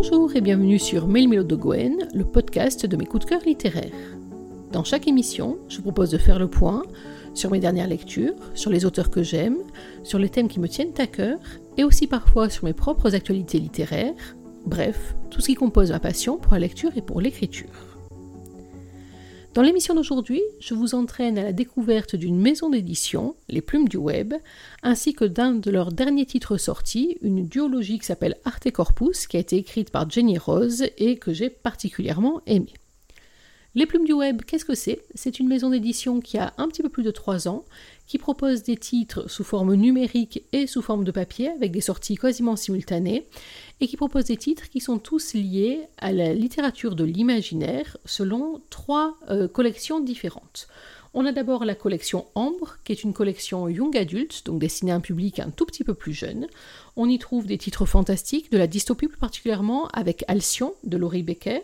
Bonjour et bienvenue sur Mail Milo de Gwen, le podcast de mes coups de cœur littéraires. Dans chaque émission, je propose de faire le point sur mes dernières lectures, sur les auteurs que j'aime, sur les thèmes qui me tiennent à cœur, et aussi parfois sur mes propres actualités littéraires, bref, tout ce qui compose ma passion pour la lecture et pour l'écriture. Dans l'émission d'aujourd'hui, je vous entraîne à la découverte d'une maison d'édition, Les Plumes du Web, ainsi que d'un de leurs derniers titres sortis, une duologie qui s'appelle Arte Corpus, qui a été écrite par Jenny Rose et que j'ai particulièrement aimée. Les Plumes du Web, qu'est-ce que c'est? C'est une maison d'édition qui a un petit peu plus de 3 ans, qui propose des titres sous forme numérique et sous forme de papier, avec des sorties quasiment simultanées, et qui propose des titres qui sont tous liés à la littérature de l'imaginaire selon trois euh, collections différentes. On a d'abord la collection Ambre, qui est une collection young adult, donc destinée à un public un tout petit peu plus jeune. On y trouve des titres fantastiques, de la dystopie plus particulièrement, avec Alcyon de Laurie Becker,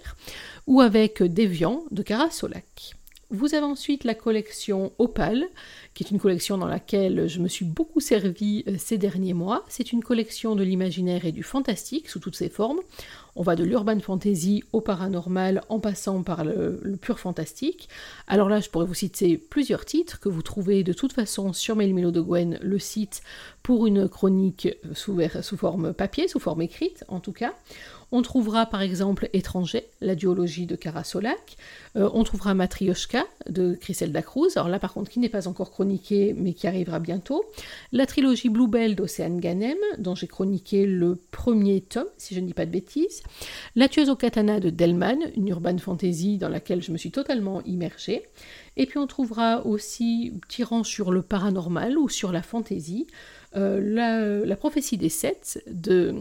ou avec Déviant de Cara Solac. Vous avez ensuite la collection Opal, qui est une collection dans laquelle je me suis beaucoup servi euh, ces derniers mois. C'est une collection de l'imaginaire et du fantastique sous toutes ses formes. On va de l'urban fantasy au paranormal en passant par le, pur fantastique. Alors là, je pourrais vous citer plusieurs titres que vous trouvez de toute façon sur Mail de Gwen, le site, pour une chronique sous, forme papier, sous forme écrite en tout cas. On trouvera par exemple Étranger, la duologie de Karasolac. Euh, on trouvera Matryoshka de Criselda Cruz, alors là par contre qui n'est pas encore chroniqué mais qui arrivera bientôt. La trilogie Bluebell d'Océane Ganem, dont j'ai chroniqué le premier tome, si je ne dis pas de bêtises. La tueuse au katana de Delman, une urban fantasy dans laquelle je me suis totalement immergée. Et puis on trouvera aussi, tirant sur le paranormal ou sur la fantasy, euh, la, la, prophétie des sept de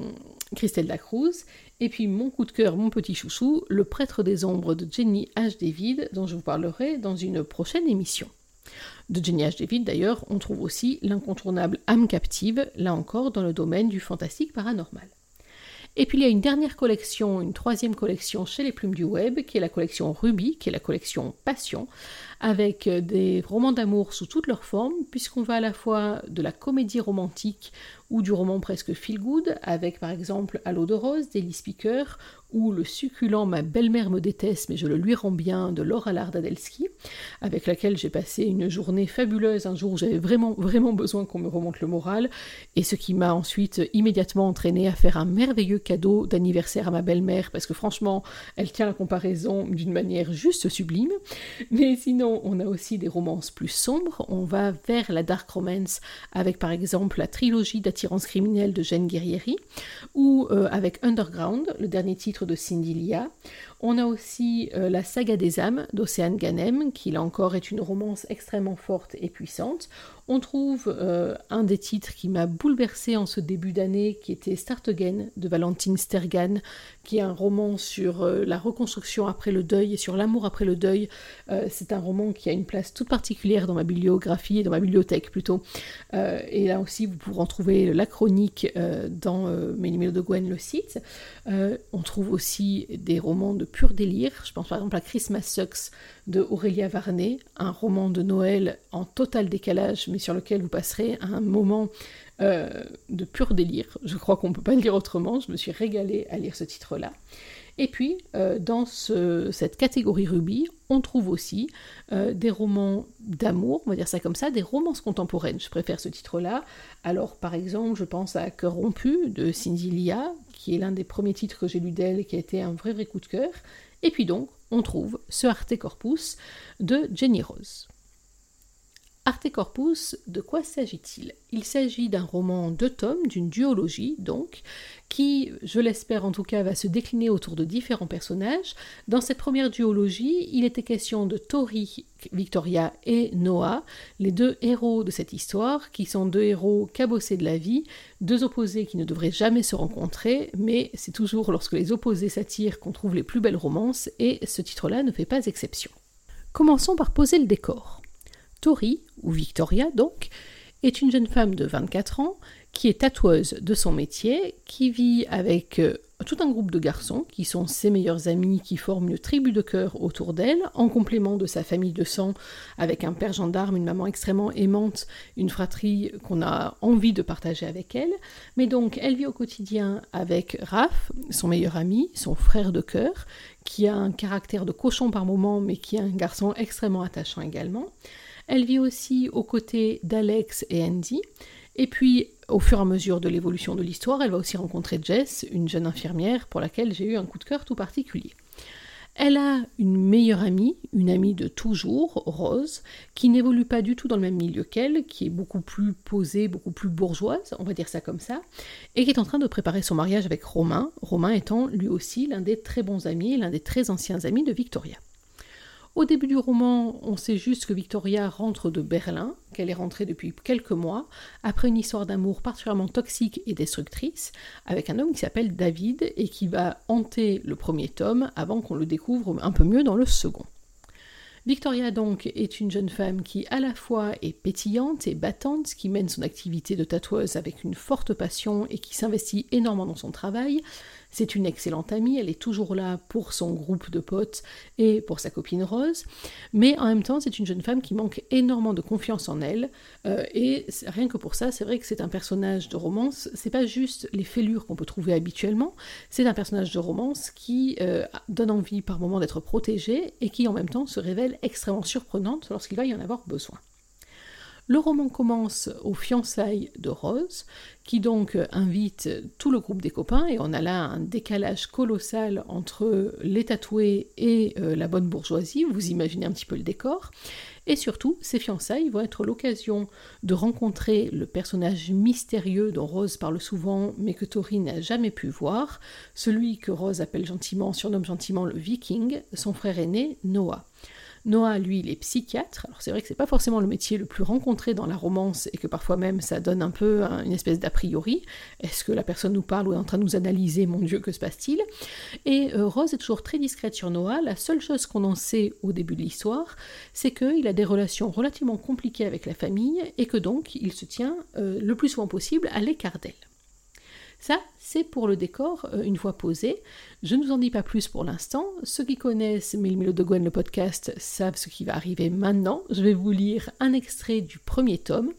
Christelle Lacruz et puis mon coup de cœur, mon petit chouchou, Le prêtre des ombres de Jenny H. David, dont je vous parlerai dans une prochaine émission. De Jenny H. David, d'ailleurs, on trouve aussi l'incontournable âme captive, là encore dans le domaine du fantastique paranormal. Et puis il y a une dernière collection, une troisième collection chez les plumes du web, qui est la collection Ruby, qui est la collection Passion, avec des romans d'amour sous toutes leurs formes, puisqu'on va à la fois de la comédie romantique ou du roman presque feel good, avec par exemple À l'eau de rose d'Ellie Speaker, ou le succulent Ma belle-mère me déteste mais je le lui rends bien de Laura Lardadelsky, avec laquelle j'ai passé une journée fabuleuse un jour où j'avais vraiment vraiment besoin qu'on me remonte le moral, et ce qui m'a ensuite immédiatement entraîné à faire un merveilleux cadeau d'anniversaire à ma belle-mère, parce que franchement, elle tient la comparaison d'une manière juste sublime. Mais sinon, on a aussi des romances plus sombres, on va vers la dark romance, avec par exemple la trilogie d'attirance criminelle de Jeanne Guerrieri, ou euh, avec Underground, le dernier titre de Cindy Lia. On a aussi euh, la saga des âmes d'Océane Ganem, qui là encore est une romance extrêmement forte et puissante. On trouve euh, un des titres qui m'a bouleversé en ce début d'année, qui était Start Again de Valentine Stergan, qui est un roman sur euh, la reconstruction après le deuil et sur l'amour après le deuil. C'est un roman qui a une place toute particulière dans ma bibliographie et dans ma bibliothèque plutôt. et là aussi, vous pourrez en trouver la chronique dans numéros de Gwen, le site. on trouve aussi des romans de pur délire. Je pense par exemple à Christmas Sucks de Aurélia Varnet, un roman de Noël en total décalage, mais sur lequel vous passerez un moment euh, de pur délire. Je crois qu'on ne peut pas le dire autrement. Je me suis régalée à lire ce titre-là. Et puis, euh, dans cette catégorie Ruby, on trouve aussi euh, des romans d'amour, on va dire ça comme ça, des romances contemporaines. Je préfère ce titre-là. Alors, par exemple, je pense à Cœur rompu de Cindy Lia, qui est l'un des premiers titres que j'ai lu d'elle et qui a été un vrai vrai coup de cœur. Et puis donc, on trouve ce Arte Corpus de Jenny Rose. Arte Corpus, de quoi s'agit-il? Il s'agit d'un roman de tomes, d'une duologie donc, qui, je l'espère en tout cas, va se décliner autour de différents personnages. Dans cette première duologie, il était question de Tori, Victoria et Noah, les deux héros de cette histoire, qui sont deux héros cabossés de la vie, deux opposés qui ne devraient jamais se rencontrer, mais c'est toujours lorsque les opposés s'attirent qu'on trouve les plus belles romances, et ce titre-là ne fait pas exception. Commençons par poser le décor. Tori, ou Victoria donc, est une jeune femme de 24 ans qui est tatoueuse de son métier, qui vit avec euh, tout un groupe de garçons qui sont ses meilleurs amis, qui forment une tribu de cœur autour d'elle, en complément de sa famille de sang, avec un père gendarme, une maman extrêmement aimante, une fratrie qu'on a envie de partager avec elle. Mais donc, elle vit au quotidien avec Raph, son meilleur ami, son frère de cœur, qui a un caractère de cochon par moment, mais qui est un garçon extrêmement attachant également. Elle vit aussi aux côtés d'Alex et Andy. Et puis, au fur et à mesure de l'évolution de l'histoire, elle va aussi rencontrer Jess, une jeune infirmière pour laquelle j'ai eu un coup de cœur tout particulier. Elle a une meilleure amie, une amie de toujours, Rose, qui n'évolue pas du tout dans le même milieu qu'elle, qui est beaucoup plus posée, beaucoup plus bourgeoise, on va dire ça comme ça, et qui est en train de préparer son mariage avec Romain, Romain étant lui aussi l'un des très bons amis, l'un des très anciens amis de Victoria. Au début du roman, on sait juste que Victoria rentre de Berlin, qu'elle est rentrée depuis quelques mois, après une histoire d'amour particulièrement toxique et destructrice, avec un homme qui s'appelle David et qui va hanter le premier tome avant qu'on le découvre un peu mieux dans le second. Victoria donc est une jeune femme qui à la fois est pétillante et battante, qui mène son activité de tatoueuse avec une forte passion et qui s'investit énormément dans son travail, c'est une excellente amie, elle est toujours là pour son groupe de potes et pour sa copine Rose, mais en même temps c'est une jeune femme qui manque énormément de confiance en elle, euh, et rien que pour ça, c'est vrai que c'est un personnage de romance, c'est pas juste les fêlures qu'on peut trouver habituellement, c'est un personnage de romance qui euh, donne envie par moments d'être protégé et qui en même temps se révèle extrêmement surprenante lorsqu'il va y en avoir besoin. Le roman commence aux fiançailles de Rose, qui donc invite tout le groupe des copains, et on a là un décalage colossal entre les tatoués et euh, la bonne bourgeoisie, vous imaginez un petit peu le décor. Et surtout, ces fiançailles vont être l'occasion de rencontrer le personnage mystérieux dont Rose parle souvent, mais que Tori n'a jamais pu voir, celui que Rose appelle gentiment, surnomme gentiment le Viking, son frère aîné, Noah. Noah, lui, il est psychiatre. Alors c'est vrai que c'est pas forcément le métier le plus rencontré dans la romance et que parfois même ça donne un peu une espèce d'a priori. Est-ce que la personne nous parle ou est en train de nous analyser? Mon Dieu, que se passe-t-il? Et euh, Rose est toujours très discrète sur Noah. La seule chose qu'on en sait au début de l'histoire, c'est qu'il a des relations relativement compliquées avec la famille et que donc il se tient euh, le plus souvent possible à l'écart d'elle. Ça, c'est pour le décor, euh, une fois posé. Je ne vous en dis pas plus pour l'instant. Ceux qui connaissent Mille de Gwen, le podcast, savent ce qui va arriver maintenant. Je vais vous lire un extrait du premier tome.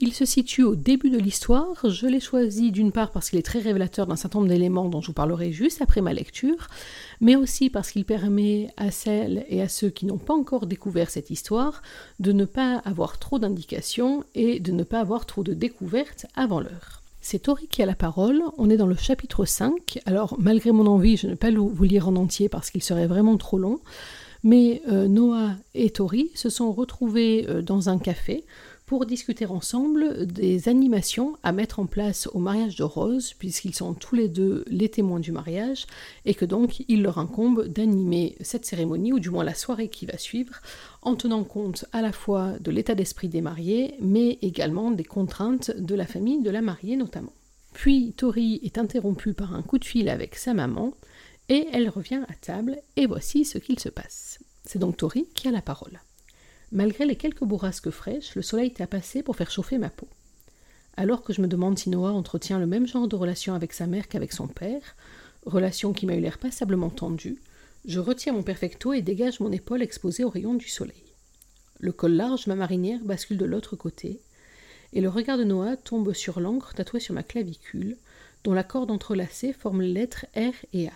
Il se situe au début de l'histoire. Je l'ai choisi d'une part parce qu'il est très révélateur d'un certain nombre d'éléments dont je vous parlerai juste après ma lecture, mais aussi parce qu'il permet à celles et à ceux qui n'ont pas encore découvert cette histoire de ne pas avoir trop d'indications et de ne pas avoir trop de découvertes avant l'heure. C'est Tori qui a la parole, on est dans le chapitre 5, alors malgré mon envie, je ne vais pas vous lire en entier parce qu'il serait vraiment trop long, mais euh, Noah et Tori se sont retrouvés euh, dans un café pour discuter ensemble des animations à mettre en place au mariage de Rose, puisqu'ils sont tous les deux les témoins du mariage, et que donc il leur incombe d'animer cette cérémonie, ou du moins la soirée qui va suivre, en tenant compte à la fois de l'état d'esprit des mariés, mais également des contraintes de la famille de la mariée notamment. Puis Tori est interrompue par un coup de fil avec sa maman, et elle revient à table, et voici ce qu'il se passe. C'est donc Tori qui a la parole. Malgré les quelques bourrasques fraîches, le soleil t'a passé pour faire chauffer ma peau. Alors que je me demande si Noah entretient le même genre de relation avec sa mère qu'avec son père, relation qui m'a eu l'air passablement tendue, je retire mon perfecto et dégage mon épaule exposée aux rayons du soleil. Le col large, ma marinière, bascule de l'autre côté, et le regard de Noah tombe sur l'encre tatouée sur ma clavicule, dont la corde entrelacée forme les lettres R et A.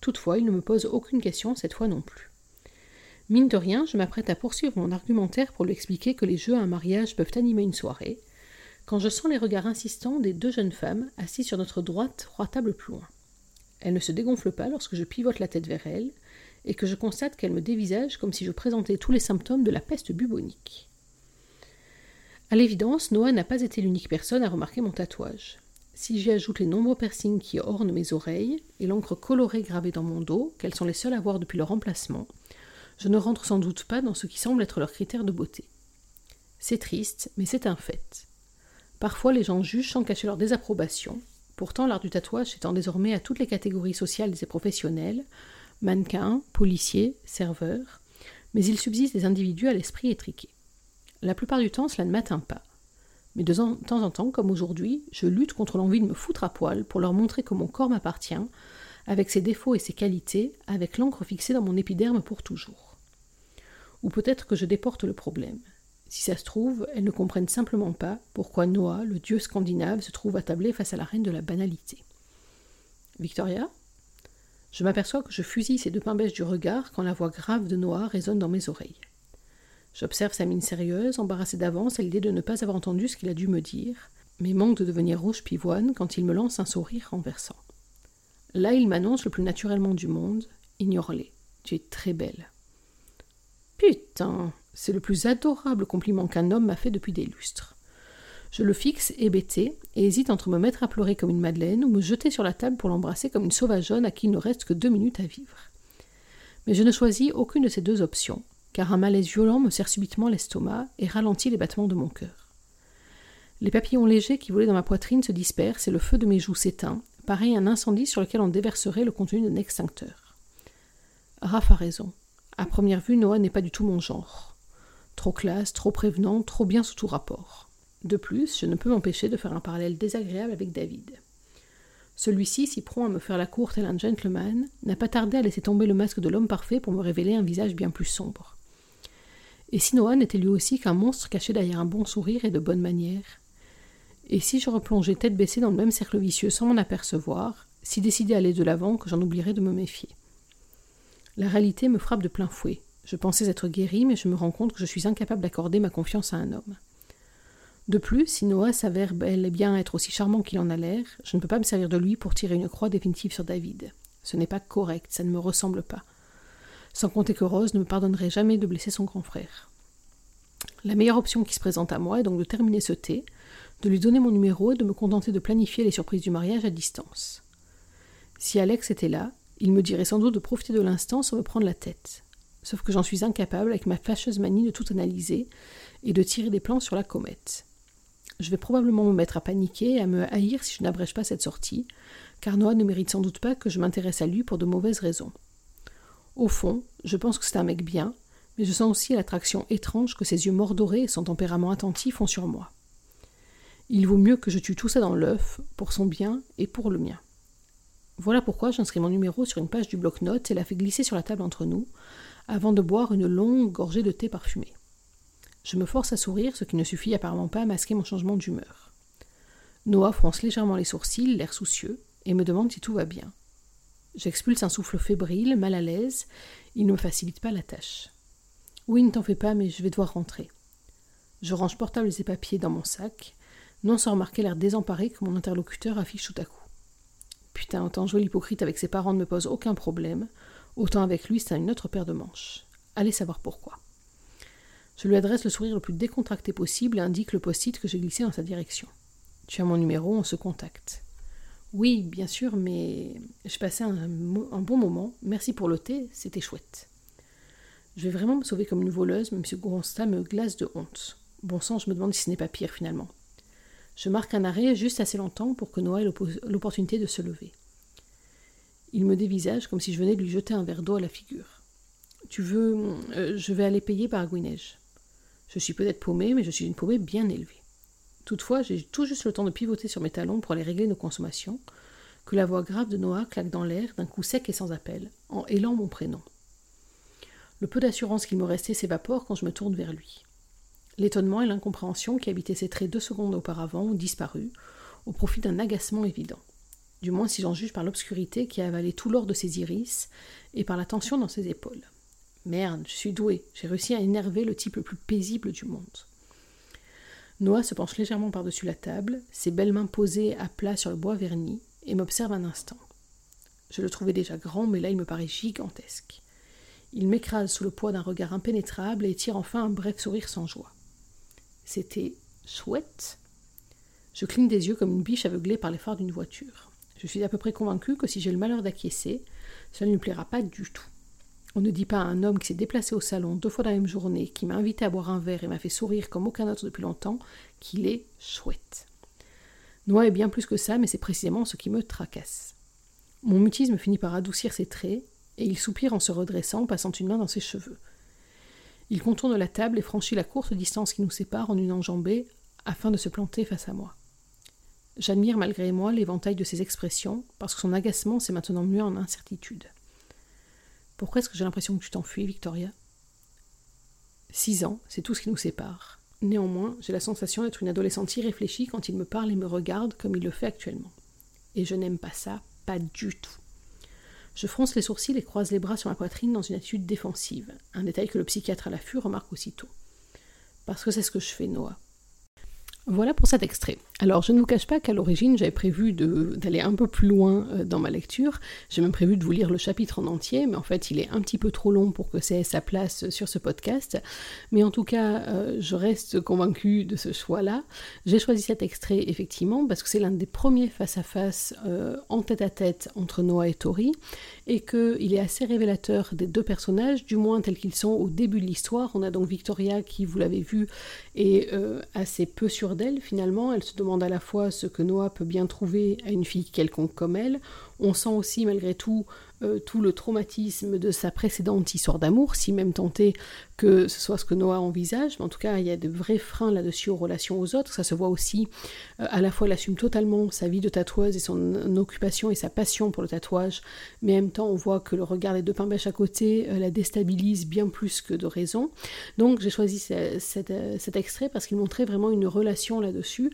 Toutefois, il ne me pose aucune question cette fois non plus. Mine de rien, je m'apprête à poursuivre mon argumentaire pour lui expliquer que les jeux à un mariage peuvent animer une soirée, quand je sens les regards insistants des deux jeunes femmes assises sur notre droite trois tables plus loin. Elle ne se dégonfle pas lorsque je pivote la tête vers elle, et que je constate qu'elle me dévisage comme si je présentais tous les symptômes de la peste bubonique. À l'évidence, Noah n'a pas été l'unique personne à remarquer mon tatouage. Si j'y ajoute les nombreux piercings qui ornent mes oreilles et l'encre colorée gravée dans mon dos, qu'elles sont les seules à voir depuis leur remplacement, je ne rentre sans doute pas dans ce qui semble être leur critère de beauté. C'est triste, mais c'est un fait. Parfois, les gens jugent sans cacher leur désapprobation. Pourtant, l'art du tatouage s'étend désormais à toutes les catégories sociales et professionnelles mannequins, policiers, serveurs, mais il subsiste des individus à l'esprit étriqué. La plupart du temps, cela ne m'atteint pas. Mais de temps en temps, comme aujourd'hui, je lutte contre l'envie de me foutre à poil pour leur montrer que mon corps m'appartient, avec ses défauts et ses qualités, avec l'encre fixée dans mon épiderme pour toujours. Ou peut-être que je déporte le problème. Si ça se trouve, elles ne comprennent simplement pas pourquoi Noah, le dieu scandinave, se trouve attablé face à la reine de la banalité. Victoria? Je m'aperçois que je fusille ces deux pains du regard quand la voix grave de Noah résonne dans mes oreilles. J'observe sa mine sérieuse, embarrassée d'avance à l'idée de ne pas avoir entendu ce qu'il a dû me dire, mais manque de devenir rouge pivoine quand il me lance un sourire renversant. Là, il m'annonce le plus naturellement du monde Ignore-les, tu es très belle. Putain, c'est le plus adorable compliment qu'un homme m'a fait depuis des lustres. Je le fixe, hébété, et hésite entre me mettre à pleurer comme une madeleine ou me jeter sur la table pour l'embrasser comme une sauvageonne à qui il ne reste que deux minutes à vivre. Mais je ne choisis aucune de ces deux options, car un malaise violent me serre subitement l'estomac et ralentit les battements de mon cœur. Les papillons légers qui volaient dans ma poitrine se dispersent et le feu de mes joues s'éteint, pareil à un incendie sur lequel on déverserait le contenu d'un extincteur. Raph raison. À première vue, Noah n'est pas du tout mon genre. Trop classe, trop prévenant, trop bien sous tout rapport. De plus, je ne peux m'empêcher de faire un parallèle désagréable avec David. Celui-ci, si prompt à me faire la cour tel un gentleman, n'a pas tardé à laisser tomber le masque de l'homme parfait pour me révéler un visage bien plus sombre. Et si Noah n'était lui aussi qu'un monstre caché derrière un bon sourire et de bonnes manières? Et si je replongeais tête baissée dans le même cercle vicieux sans m'en apercevoir, si décidé à aller de l'avant que j'en oublierais de me méfier? La réalité me frappe de plein fouet. Je pensais être guéri, mais je me rends compte que je suis incapable d'accorder ma confiance à un homme. De plus, si Noah s'avère bel et bien être aussi charmant qu'il en a l'air, je ne peux pas me servir de lui pour tirer une croix définitive sur David. Ce n'est pas correct, ça ne me ressemble pas sans compter que Rose ne me pardonnerait jamais de blesser son grand frère. La meilleure option qui se présente à moi est donc de terminer ce thé, de lui donner mon numéro et de me contenter de planifier les surprises du mariage à distance. Si Alex était là, il me dirait sans doute de profiter de l'instant sans me prendre la tête. Sauf que j'en suis incapable avec ma fâcheuse manie de tout analyser et de tirer des plans sur la comète. Je vais probablement me mettre à paniquer et à me haïr si je n'abrège pas cette sortie, car Noah ne mérite sans doute pas que je m'intéresse à lui pour de mauvaises raisons. Au fond, je pense que c'est un mec bien, mais je sens aussi l'attraction étrange que ses yeux mordorés et son tempérament attentif ont sur moi. Il vaut mieux que je tue tout ça dans l'œuf, pour son bien et pour le mien. Voilà pourquoi j'inscris mon numéro sur une page du bloc-notes et la fais glisser sur la table entre nous, avant de boire une longue gorgée de thé parfumé. Je me force à sourire, ce qui ne suffit apparemment pas à masquer mon changement d'humeur. Noah fronce légèrement les sourcils, l'air soucieux, et me demande si tout va bien. J'expulse un souffle fébrile, mal à l'aise. Il ne me facilite pas la tâche. Oui, ne t'en fais pas, mais je vais devoir rentrer. Je range portables et papiers dans mon sac, non sans remarquer l'air désemparé que mon interlocuteur affiche tout à coup. Putain, autant jouer l'hypocrite avec ses parents ne me pose aucun problème, autant avec lui c'est une autre paire de manches. Allez savoir pourquoi. Je lui adresse le sourire le plus décontracté possible et indique le post-it que j'ai glissé dans sa direction. Tu as mon numéro, on se contacte. Oui, bien sûr, mais je passais un, bon moment. Merci pour le thé, c'était chouette. Je vais vraiment me sauver comme une voleuse, même si constat me glace de honte. Bon sang, je me demande si ce n'est pas pire finalement. Je marque un arrêt juste assez longtemps pour que Noah ait l'opportunité de se lever. Il me dévisage comme si je venais de lui jeter un verre d'eau à la figure. Tu veux. Euh, je vais aller payer par Gwinnage. Je suis peut-être paumée, mais je suis une paumée bien élevée. Toutefois, j'ai tout juste le temps de pivoter sur mes talons pour aller régler nos consommations, que la voix grave de Noah claque dans l'air d'un coup sec et sans appel, en hélant mon prénom. Le peu d'assurance qu'il me restait s'évapore quand je me tourne vers lui. L'étonnement et l'incompréhension qui habitaient ses traits deux secondes auparavant ont disparu, au profit d'un agacement évident. Du moins si j'en juge par l'obscurité qui a avalé tout l'or de ses iris et par la tension dans ses épaules. Merde, je suis doué, j'ai réussi à énerver le type le plus paisible du monde. Noah se penche légèrement par-dessus la table, ses belles mains posées à plat sur le bois verni, et m'observe un instant. Je le trouvais déjà grand, mais là il me paraît gigantesque. Il m'écrase sous le poids d'un regard impénétrable et tire enfin un bref sourire sans joie. C'était chouette. Je cligne des yeux comme une biche aveuglée par phares d'une voiture. Je suis à peu près convaincu que si j'ai le malheur d'acquiescer, cela ne lui plaira pas du tout. On ne dit pas à un homme qui s'est déplacé au salon deux fois dans la même journée, qui m'a invité à boire un verre et m'a fait sourire comme aucun autre depuis longtemps, qu'il est chouette. Noah est bien plus que ça, mais c'est précisément ce qui me tracasse. Mon mutisme finit par adoucir ses traits, et il soupire en se redressant, passant une main dans ses cheveux. Il contourne la table et franchit la courte distance qui nous sépare en une enjambée afin de se planter face à moi. J'admire malgré moi l'éventail de ses expressions, parce que son agacement s'est maintenant mué en incertitude. Pourquoi est-ce que j'ai l'impression que tu t'enfuis, Victoria? Six ans, c'est tout ce qui nous sépare. Néanmoins, j'ai la sensation d'être une adolescente irréfléchie quand il me parle et me regarde comme il le fait actuellement. Et je n'aime pas ça, pas du tout. Je fronce les sourcils et croise les bras sur ma poitrine dans une attitude défensive, un détail que le psychiatre à l'affût remarque aussitôt. Parce que c'est ce que je fais, Noah. Voilà pour cet extrait. Alors, je ne vous cache pas qu'à l'origine, j'avais prévu d'aller un peu plus loin euh, dans ma lecture. J'ai même prévu de vous lire le chapitre en entier, mais en fait, il est un petit peu trop long pour que ça ait sa place sur ce podcast. Mais en tout cas, euh, je reste convaincue de ce choix-là. J'ai choisi cet extrait, effectivement, parce que c'est l'un des premiers face-à-face euh, en tête-à-tête entre Noah et Tori, et qu'il est assez révélateur des deux personnages, du moins tels qu'ils sont au début de l'histoire. On a donc Victoria qui, vous l'avez vu, est assez peu sûre d'elle, finalement. Elle se demande à la fois ce que Noah peut bien trouver à une fille quelconque comme elle, on sent aussi malgré tout euh, tout le traumatisme de sa précédente histoire d'amour, si même tenté que ce soit ce que Noah envisage, mais en tout cas il y a de vrais freins là-dessus aux relations aux autres, ça se voit aussi, euh, à la fois elle assume totalement sa vie de tatoueuse et son occupation et sa passion pour le tatouage, mais en même temps on voit que le regard des deux pains bêches à côté euh, la déstabilise bien plus que de raison. Donc j'ai choisi cet extrait parce qu'il montrait vraiment une relation là-dessus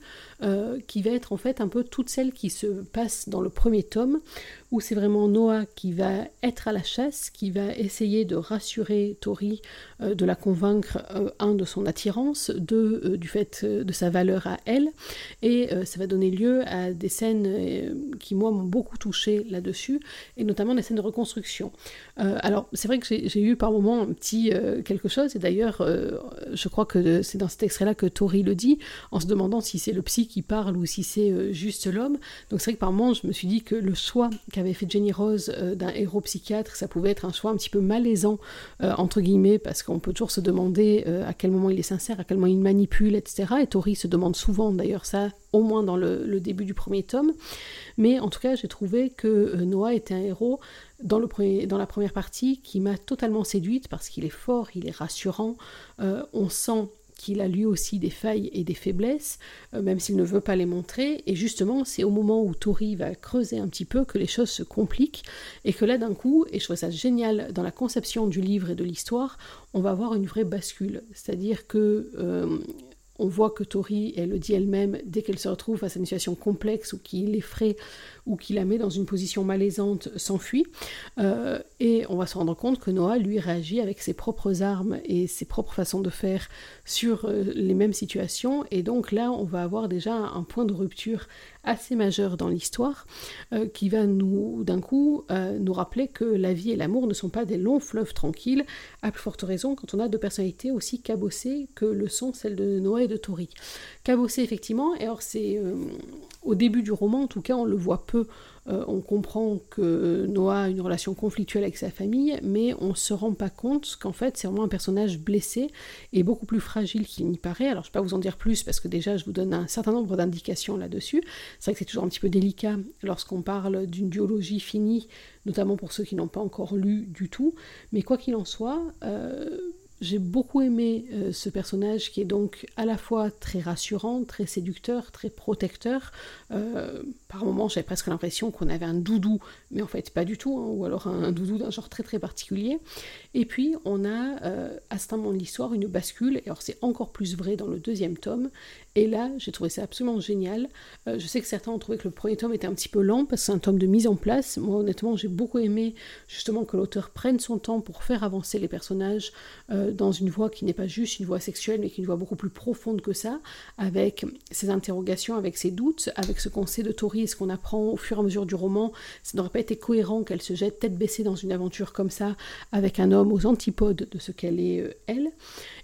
qui va être en fait un peu toute celle qui se passe dans le premier tome, où c'est vraiment Noah qui va être à la chasse, qui va essayer de rassurer Tori, de la convaincre, euh, un, de son attirance, deux, euh, du fait de sa valeur à elle, et ça va donner lieu à des scènes qui, moi, m'ont beaucoup touché là-dessus, et notamment des scènes de reconstruction. alors, c'est vrai que j'ai eu par moments un petit quelque chose, et d'ailleurs, je crois que c'est dans cet extrait-là que Tori le dit, en se demandant si c'est le psy qui parle ou si c'est juste l'homme. Donc c'est vrai que par moments, je me suis dit que le choix qu'avait fait Jenny Rose euh, d'un héros psychiatre, ça pouvait être un choix un petit peu malaisant, euh, entre guillemets, parce qu'on peut toujours se demander euh, à quel moment il est sincère, à quel moment il manipule, etc. Et Tori se demande souvent d'ailleurs ça, au moins dans le, début du premier tome. Mais en tout cas, j'ai trouvé que Noah était un héros dans, la première partie qui m'a totalement séduite parce qu'il est fort, il est rassurant, on sent qu'il a lui aussi des failles et des faiblesses, euh, même s'il ne veut pas les montrer. Et justement, c'est au moment où Tori va creuser un petit peu que les choses se compliquent, et que là, d'un coup, et je trouve ça génial dans la conception du livre et de l'histoire, on va avoir une vraie bascule. C'est-à-dire que euh, on voit que Tori, elle le dit elle-même, dès qu'elle se retrouve face à une situation complexe ou qui l'effraie ou qui la met dans une position malaisante, s'enfuit. Euh, et on va se rendre compte que Noah, lui, réagit avec ses propres armes et ses propres façons de faire sur euh, les mêmes situations. Et donc là, on va avoir déjà un point de rupture assez majeur dans l'histoire euh, qui va nous, d'un coup, nous rappeler que la vie et l'amour ne sont pas des longs fleuves tranquilles, à plus forte raison quand on a deux personnalités aussi cabossées que le sont celles de Noah et de Tori. Cabossées, effectivement, et alors c'est au début du roman, en tout cas, on le voit peu. Euh, on comprend que Noah a une relation conflictuelle avec sa famille, mais on ne se rend pas compte qu'en fait, c'est vraiment un personnage blessé et beaucoup plus fragile qu'il n'y paraît. Alors, je ne vais pas vous en dire plus parce que déjà, je vous donne un certain nombre d'indications là-dessus. C'est vrai que c'est toujours un petit peu délicat lorsqu'on parle d'une duologie finie, notamment pour ceux qui n'ont pas encore lu du tout. Mais quoi qu'il en soit, euh, j'ai beaucoup aimé euh, ce personnage qui est donc à la fois très rassurant, très séducteur, très protecteur. Euh, par moments, j'avais presque l'impression qu'on avait un doudou, mais en fait pas du tout, hein, ou alors un, doudou d'un genre très très particulier. Et puis on a euh, à ce moment de l'histoire une bascule, et alors c'est encore plus vrai dans le deuxième tome, et là, j'ai trouvé ça absolument génial. Euh, je sais que certains ont trouvé que le premier tome était un petit peu lent parce que c'est un tome de mise en place. Moi, honnêtement, j'ai beaucoup aimé justement que l'auteur prenne son temps pour faire avancer les personnages euh, dans une voie qui n'est pas juste une voie sexuelle, mais qui est une voie beaucoup plus profonde que ça, avec ses interrogations, avec ses doutes, avec ce qu'on sait de Tori et ce qu'on apprend au fur et à mesure du roman. Ça n'aurait pas été cohérent qu'elle se jette tête baissée dans une aventure comme ça, avec un homme aux antipodes de ce qu'elle est euh, elle.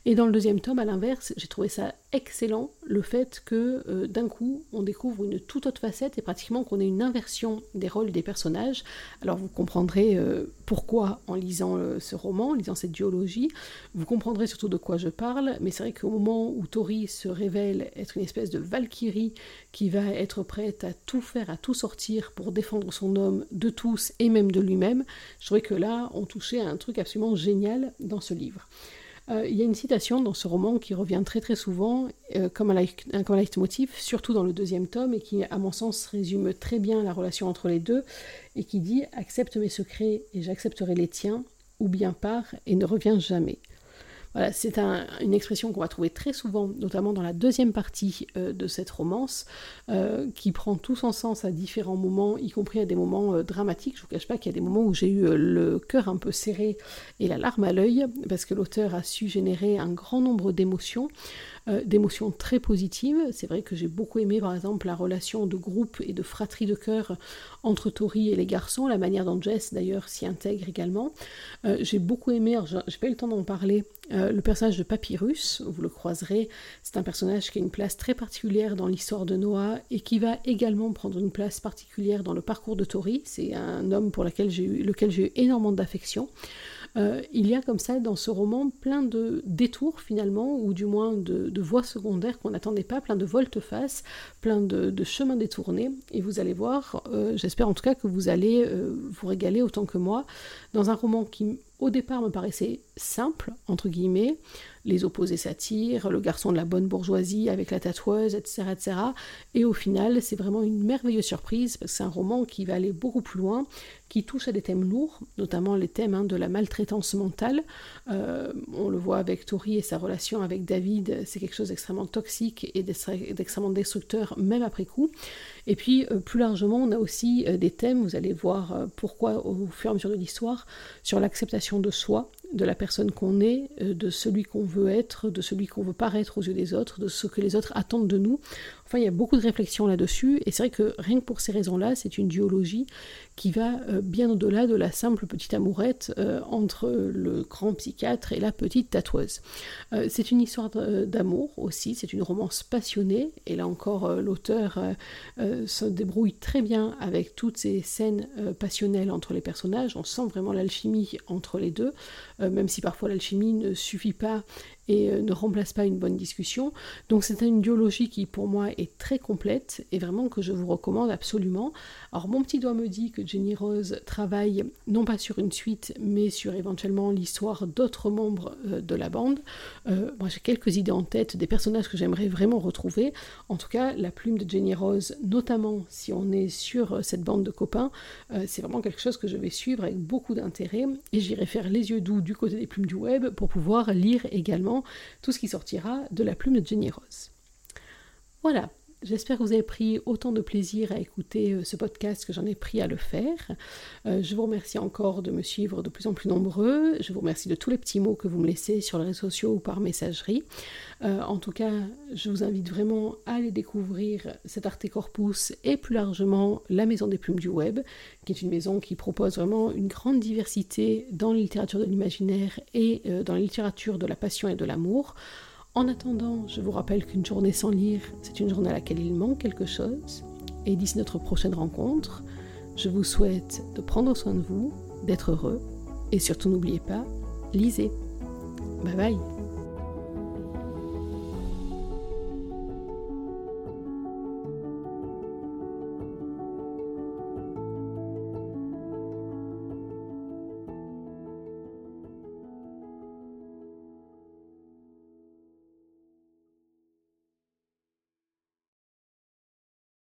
Et dans le deuxième tome, à l'inverse, j'ai trouvé ça excellent, le fait que euh, d'un coup, on découvre une toute autre facette et pratiquement qu'on ait une inversion des rôles des personnages. Alors vous comprendrez euh, pourquoi en lisant euh, ce roman, en lisant cette duologie, vous comprendrez surtout de quoi je parle, mais c'est vrai qu'au moment où Tori se révèle être une espèce de Valkyrie qui va être prête à tout faire, à tout sortir pour défendre son homme de tous et même de lui-même, je trouvais que là, on touchait à un truc absolument génial dans ce livre. Euh, il y a une citation dans ce roman qui revient très très souvent euh, comme, un, comme un leitmotiv, surtout dans le deuxième tome, et qui, à mon sens, résume très bien la relation entre les deux, et qui dit Accepte mes secrets et j'accepterai les tiens, ou bien pars et ne reviens jamais c'est une expression qu'on va trouver très souvent, notamment dans la deuxième partie euh, de cette romance, euh, qui prend tout son sens à différents moments, y compris à des moments euh, dramatiques. Je ne vous cache pas qu'il y a des moments où j'ai eu le cœur un peu serré et la larme à l'œil, parce que l'auteur a su générer un grand nombre d'émotions. Euh, d'émotions très positives. C'est vrai que j'ai beaucoup aimé par exemple la relation de groupe et de fratrie de cœur entre Tori et les garçons, la manière dont Jess d'ailleurs s'y intègre également. Euh, j'ai beaucoup aimé, j'ai pas eu le temps d'en parler, euh, le personnage de Papyrus, vous le croiserez, c'est un personnage qui a une place très particulière dans l'histoire de Noah et qui va également prendre une place particulière dans le parcours de Tori. C'est un homme pour lequel j'ai eu, énormément d'affection. Euh, il y a comme ça dans ce roman plein de détours finalement, ou du moins de, voies secondaires qu'on n'attendait pas, plein de volte-face, plein de, chemins détournés. Et vous allez voir, euh, j'espère en tout cas que vous allez euh, vous régaler autant que moi, dans un roman qui au départ me paraissait simple, entre guillemets, les opposés s'attirent, le garçon de la bonne bourgeoisie avec la tatoueuse, etc. etc. Et au final, c'est vraiment une merveilleuse surprise, parce que c'est un roman qui va aller beaucoup plus loin, qui touche à des thèmes lourds, notamment les thèmes hein, de la maltraitance mentale. Euh, on le voit avec Tori et sa relation avec David, c'est quelque chose d'extrêmement toxique et d'extrêmement destructeur, même après coup. Et puis, euh, plus largement, on a aussi euh, des thèmes, vous allez voir pourquoi au fur et à mesure de l'histoire, sur l'acceptation de soi, de la personne qu'on est, euh, de celui qu'on veut être, de celui qu'on veut paraître aux yeux des autres, de ce que les autres attendent de nous. Enfin, il y a beaucoup de réflexions là-dessus, et c'est vrai que rien que pour ces raisons-là, c'est une duologie qui va euh, bien au-delà de la simple petite amourette euh, entre le grand psychiatre et la petite tatoueuse. c'est une histoire d'amour aussi, c'est une romance passionnée, et là encore, l'auteur se débrouille très bien avec toutes ces scènes passionnelles entre les personnages, on sent vraiment l'alchimie entre les deux. Euh, même si parfois l'alchimie ne suffit pas et euh, ne remplace pas une bonne discussion. Donc c'est une biologie qui pour moi est très complète et vraiment que je vous recommande absolument. Alors mon petit doigt me dit que Jenny Rose travaille non pas sur une suite mais sur éventuellement l'histoire d'autres membres euh, de la bande. moi j'ai quelques idées en tête des personnages que j'aimerais vraiment retrouver. En tout cas la plume de Jenny Rose, notamment si on est sur cette bande de copains, c'est vraiment quelque chose que je vais suivre avec beaucoup d'intérêt et j'irai faire les yeux doux du côté des plumes du web pour pouvoir lire également tout ce qui sortira de la plume de Jenny Rose. Voilà, J'espère que vous avez pris autant de plaisir à écouter euh, ce podcast que j'en ai pris à le faire. Euh, je vous remercie encore de me suivre de plus en plus nombreux. Je vous remercie de tous les petits mots que vous me laissez sur les réseaux sociaux ou par messagerie. Euh, en tout cas, je vous invite vraiment à aller découvrir cet Arte Corpus et plus largement la Maison des Plumes du Web, qui est une maison qui propose vraiment une grande diversité dans la littérature de l'imaginaire et dans la littérature de la passion et de l'amour. En attendant, je vous rappelle qu'une journée sans lire, c'est une journée à laquelle il manque quelque chose. Et d'ici notre prochaine rencontre, je vous souhaite de prendre soin de vous, d'être heureux, et surtout n'oubliez pas, lisez. Bye bye